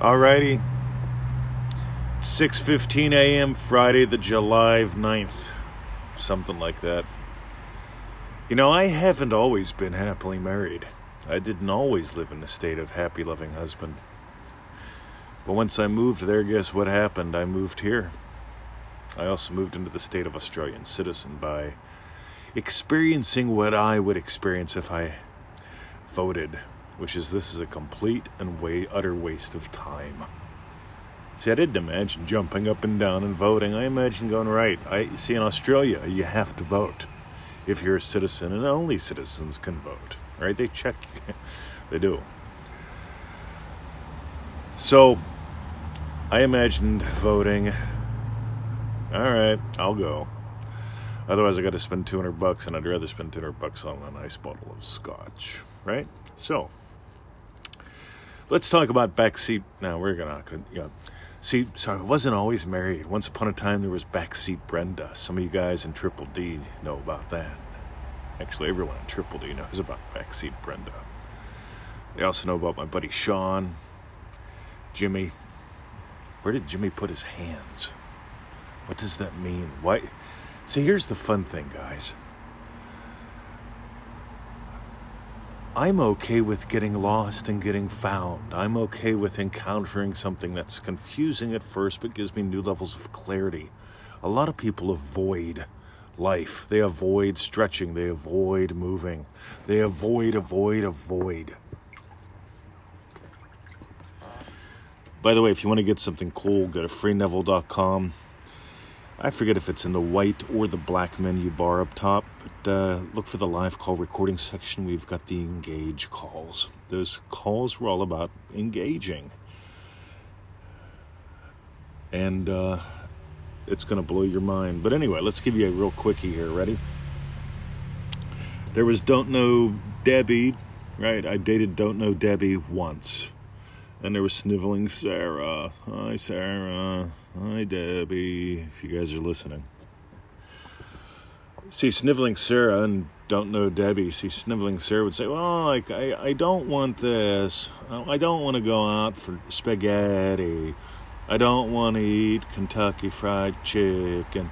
Alrighty. It's 6:15 a.m. Friday, the July 9th. Something like that. You know, I haven't always been happily married. I didn't always live in a state of happy loving husband. But once I moved there, guess what happened? I moved here. I also moved into the state of Australian citizen by experiencing what I would experience if I voted which is this is a complete and way utter waste of time. See, I didn't imagine jumping up and down and voting. I imagine going right. I see in Australia you have to vote if you're a citizen, and only citizens can vote. Right? They check. they do. So, I imagined voting. All right, I'll go. Otherwise, I got to spend 200 bucks, and I'd rather spend 200 bucks on a nice bottle of scotch, right? So, Let's talk about backseat. Now we're gonna, see. So I wasn't always married. Once upon a time, there was backseat Brenda. Some of you guys in Triple D know about that. Actually, everyone in Triple D knows about backseat Brenda. They also know about my buddy Sean, Jimmy. Where did Jimmy put his hands? What does that mean? Why? See, here's the fun thing, guys. I'm okay with getting lost and getting found. I'm okay with encountering something that's confusing at first but gives me new levels of clarity. A lot of people avoid life. They avoid stretching. They avoid moving. They avoid, avoid, avoid. By the way, if you want to get something cool, go to freeneville.com. I forget if it's in the white or the black menu bar up top, but uh, look for the live call recording section. We've got the engage calls. Those calls were all about engaging. And uh, it's going to blow your mind. But anyway, let's give you a real quickie here. Ready? There was Don't Know Debbie, right? I dated Don't Know Debbie once. And there was Sniveling Sarah. Hi, Sarah. Hi, Debbie, if you guys are listening. See, Sniveling Sarah and don't know Debbie, see, Sniveling Sarah would say, Well, like, I, I don't want this. Uh, I don't want to go out for spaghetti. I don't want to eat Kentucky Fried Chicken.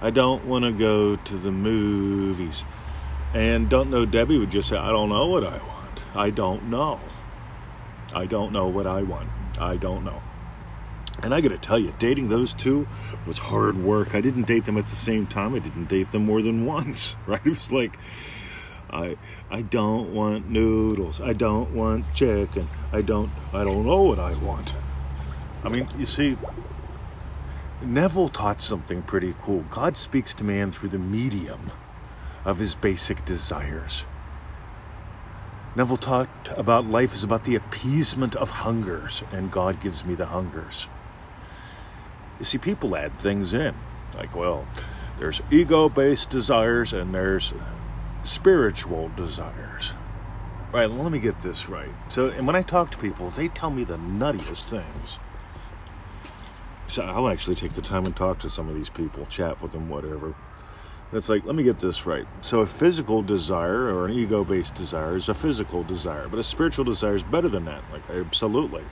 I don't want to go to the movies. And Don't Know Debbie would just say, I don't know what I want. I don't know. I don't know what I want. I don't know. And I got to tell you, dating those two was hard work. I didn't date them at the same time. I didn't date them more than once, right? It was like, I I don't want noodles. I don't want chicken. I don't I don't know what I want. I mean, you see, Neville taught something pretty cool. God speaks to man through the medium of his basic desires. Neville talked about life is about the appeasement of hungers, and God gives me the hungers. You see, people add things in. Like, well, there's ego based desires and there's spiritual desires. Right, let me get this right. So, and when I talk to people, they tell me the nuttiest things. So, I'll actually take the time and talk to some of these people, chat with them, whatever. it's like, let me get this right. So, a physical desire or an ego based desire is a physical desire, but a spiritual desire is better than that. Like, absolutely.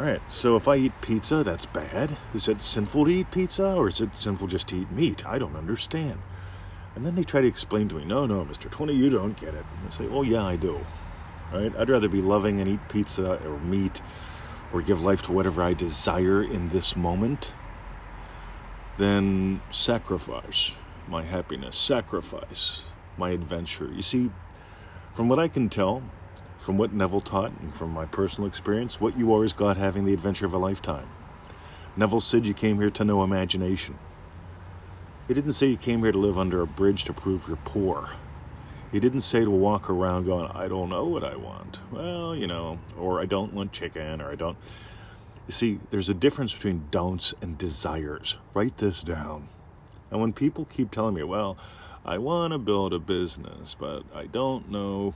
All right, so if I eat pizza, that's bad. Is it sinful to eat pizza, or is it sinful just to eat meat? I don't understand. And then they try to explain to me, no, no, Mr. 20, you don't get it. And I say, well, yeah, I do. Right? I'd rather be loving and eat pizza or meat or give life to whatever I desire in this moment than sacrifice my happiness, sacrifice my adventure. You see, from what I can tell, from what Neville taught and from my personal experience, what you are is God having the adventure of a lifetime. Neville said you came here to know imagination. He didn't say you came here to live under a bridge to prove you're poor. He didn't say to walk around going, I don't know what I want. Well, you know, or I don't want chicken, or I don't. You see, there's a difference between don'ts and desires. Write this down. And when people keep telling me, well, I want to build a business, but I don't know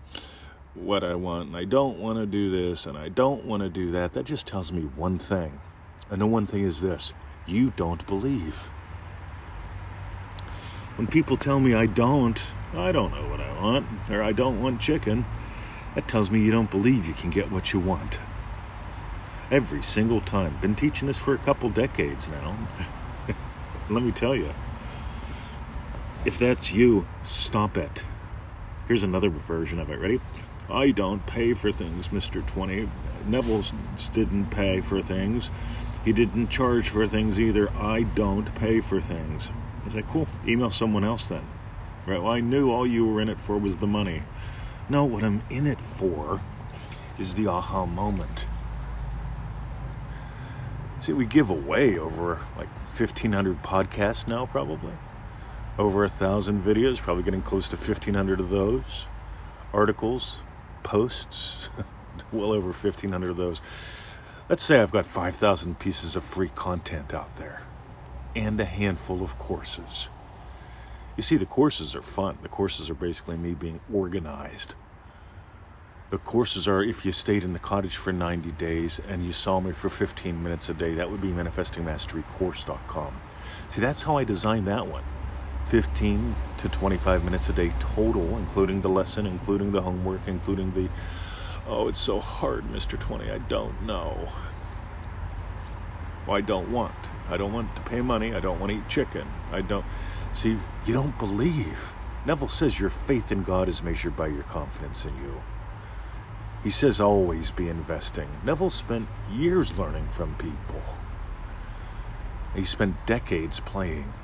what I want, and I don't want to do this, and I don't want to do that, that just tells me one thing. And the one thing is this you don't believe. When people tell me I don't, I don't know what I want, or I don't want chicken, that tells me you don't believe you can get what you want. Every single time. Been teaching this for a couple decades now. Let me tell you. If that's you, stop it. Here's another version of it. Ready? I don't pay for things, Mr. 20. Neville didn't pay for things. He didn't charge for things either. I don't pay for things. I like, cool. Email someone else then. Right? Well, I knew all you were in it for was the money. No, what I'm in it for is the aha moment. See, we give away over like 1,500 podcasts now, probably. Over a thousand videos, probably getting close to 1,500 of those. Articles, posts, well over 1,500 of those. Let's say I've got 5,000 pieces of free content out there and a handful of courses. You see, the courses are fun. The courses are basically me being organized. The courses are if you stayed in the cottage for 90 days and you saw me for 15 minutes a day, that would be manifestingmasterycourse.com. See, that's how I designed that one. 15 to 25 minutes a day total, including the lesson, including the homework, including the, oh, it's so hard, Mr. 20, I don't know. Well, I don't want. I don't want to pay money. I don't want to eat chicken. I don't. See, you don't believe. Neville says your faith in God is measured by your confidence in you. He says always be investing. Neville spent years learning from people. He spent decades playing.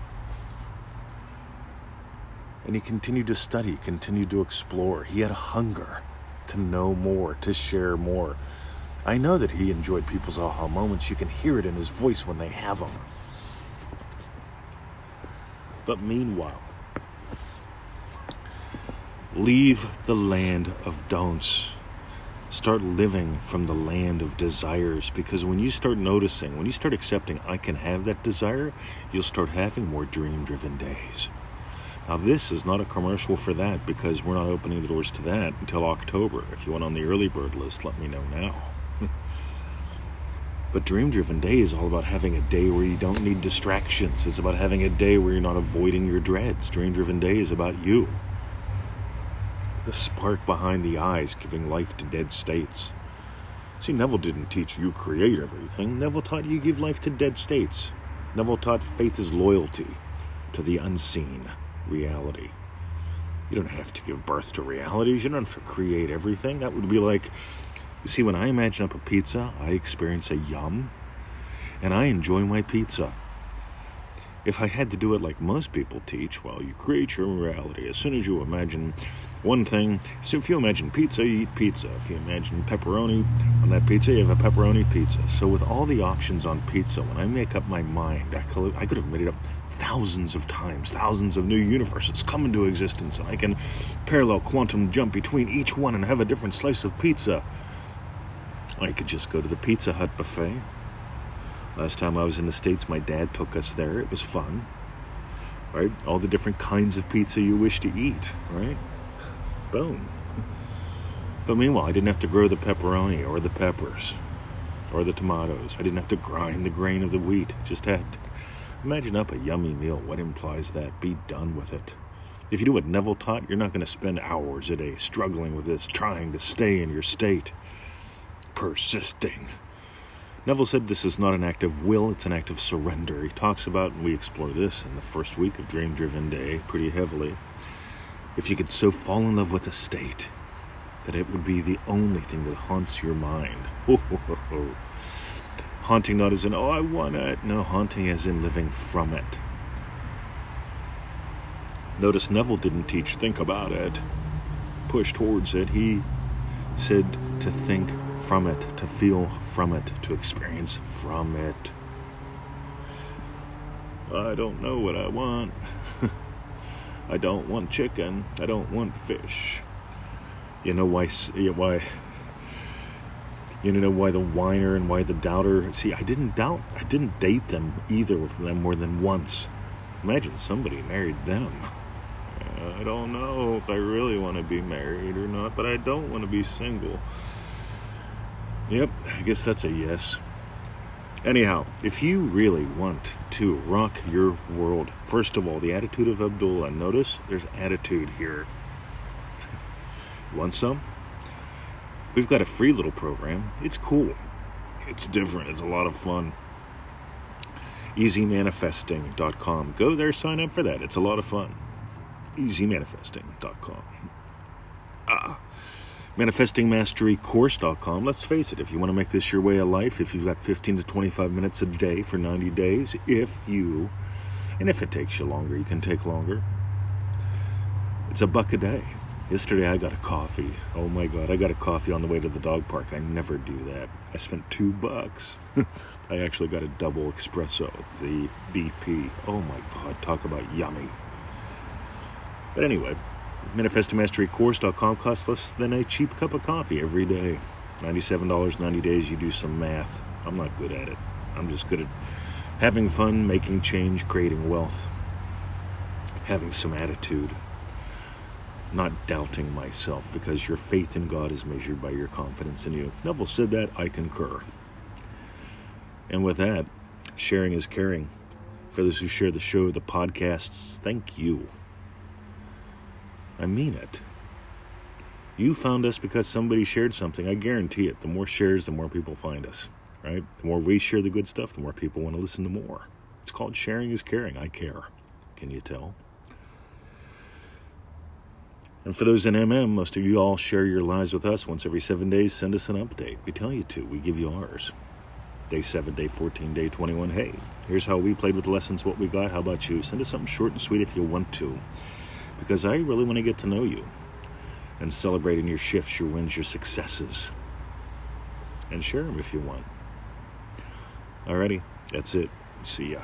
And he continued to study, continued to explore. He had a hunger to know more, to share more. I know that he enjoyed people's aha moments. You can hear it in his voice when they have them. But meanwhile, leave the land of don'ts. Start living from the land of desires because when you start noticing, when you start accepting, I can have that desire, you'll start having more dream driven days. Now, this is not a commercial for that because we're not opening the doors to that until October. If you want on the early bird list, let me know now. but Dream Driven Day is all about having a day where you don't need distractions. It's about having a day where you're not avoiding your dreads. Dream Driven Day is about you. The spark behind the eyes giving life to dead states. See, Neville didn't teach you create everything. Neville taught you give life to dead states. Neville taught faith is loyalty to the unseen reality. You don't have to give birth to realities. You don't have to create everything. That would be like, see, when I imagine up a pizza, I experience a yum, and I enjoy my pizza. If I had to do it like most people teach, well, you create your reality. As soon as you imagine one thing, so if you imagine pizza, you eat pizza. If you imagine pepperoni on that pizza, you have a pepperoni pizza. So, with all the options on pizza, when I make up my mind, I could have made it up thousands of times, thousands of new universes come into existence, and I can parallel quantum jump between each one and have a different slice of pizza. I could just go to the Pizza Hut buffet. Last time I was in the States, my dad took us there. It was fun. Right? All the different kinds of pizza you wish to eat, right? Boom. But meanwhile, I didn't have to grow the pepperoni or the peppers or the tomatoes. I didn't have to grind the grain of the wheat. Just had Imagine up a yummy meal. What implies that? Be done with it. If you do what Neville taught, you're not going to spend hours a day struggling with this, trying to stay in your state, persisting. Neville said this is not an act of will, it's an act of surrender. He talks about, and we explore this in the first week of Dream Driven Day pretty heavily. If you could so fall in love with a state that it would be the only thing that haunts your mind. Haunting not as in, oh, I want it. No, haunting as in living from it. Notice Neville didn't teach think about it, push towards it. He said to think from it, to feel from it, to experience from it. I don't know what I want. I don't want chicken. I don't want fish. You know why? Why you know why the whiner and why the doubter. See, I didn't doubt. I didn't date them either of them more than once. Imagine somebody married them. I don't know if I really want to be married or not, but I don't want to be single. Yep, I guess that's a yes. Anyhow, if you really want to rock your world, first of all, the attitude of Abdullah. Notice there's attitude here. want some? We've got a free little program. It's cool. It's different. It's a lot of fun. EasyManifesting.com. Go there, sign up for that. It's a lot of fun. EasyManifesting.com. Ah. ManifestingMasteryCourse.com. Let's face it, if you want to make this your way of life, if you've got 15 to 25 minutes a day for 90 days, if you, and if it takes you longer, you can take longer. It's a buck a day. Yesterday I got a coffee. Oh my god, I got a coffee on the way to the dog park. I never do that. I spent two bucks. I actually got a double espresso, the BP. Oh my god, talk about yummy. But anyway, manifestingmasterycourse.com costs less than a cheap cup of coffee every day. $97, 90 days, you do some math. I'm not good at it. I'm just good at having fun, making change, creating wealth, having some attitude not doubting myself because your faith in God is measured by your confidence in you. Neville said that, I concur. And with that, sharing is caring. For those who share the show, the podcasts, thank you. I mean it. You found us because somebody shared something. I guarantee it. The more shares, the more people find us, right? The more we share the good stuff, the more people want to listen to more. It's called sharing is caring. I care. Can you tell? And for those in MM, most of you all share your lives with us once every seven days. Send us an update. We tell you to. We give you ours. Day 7, day 14, day 21. Hey, here's how we played with lessons, what we got. How about you? Send us something short and sweet if you want to. Because I really want to get to know you and celebrating your shifts, your wins, your successes. And share them if you want. Alrighty, that's it. See ya.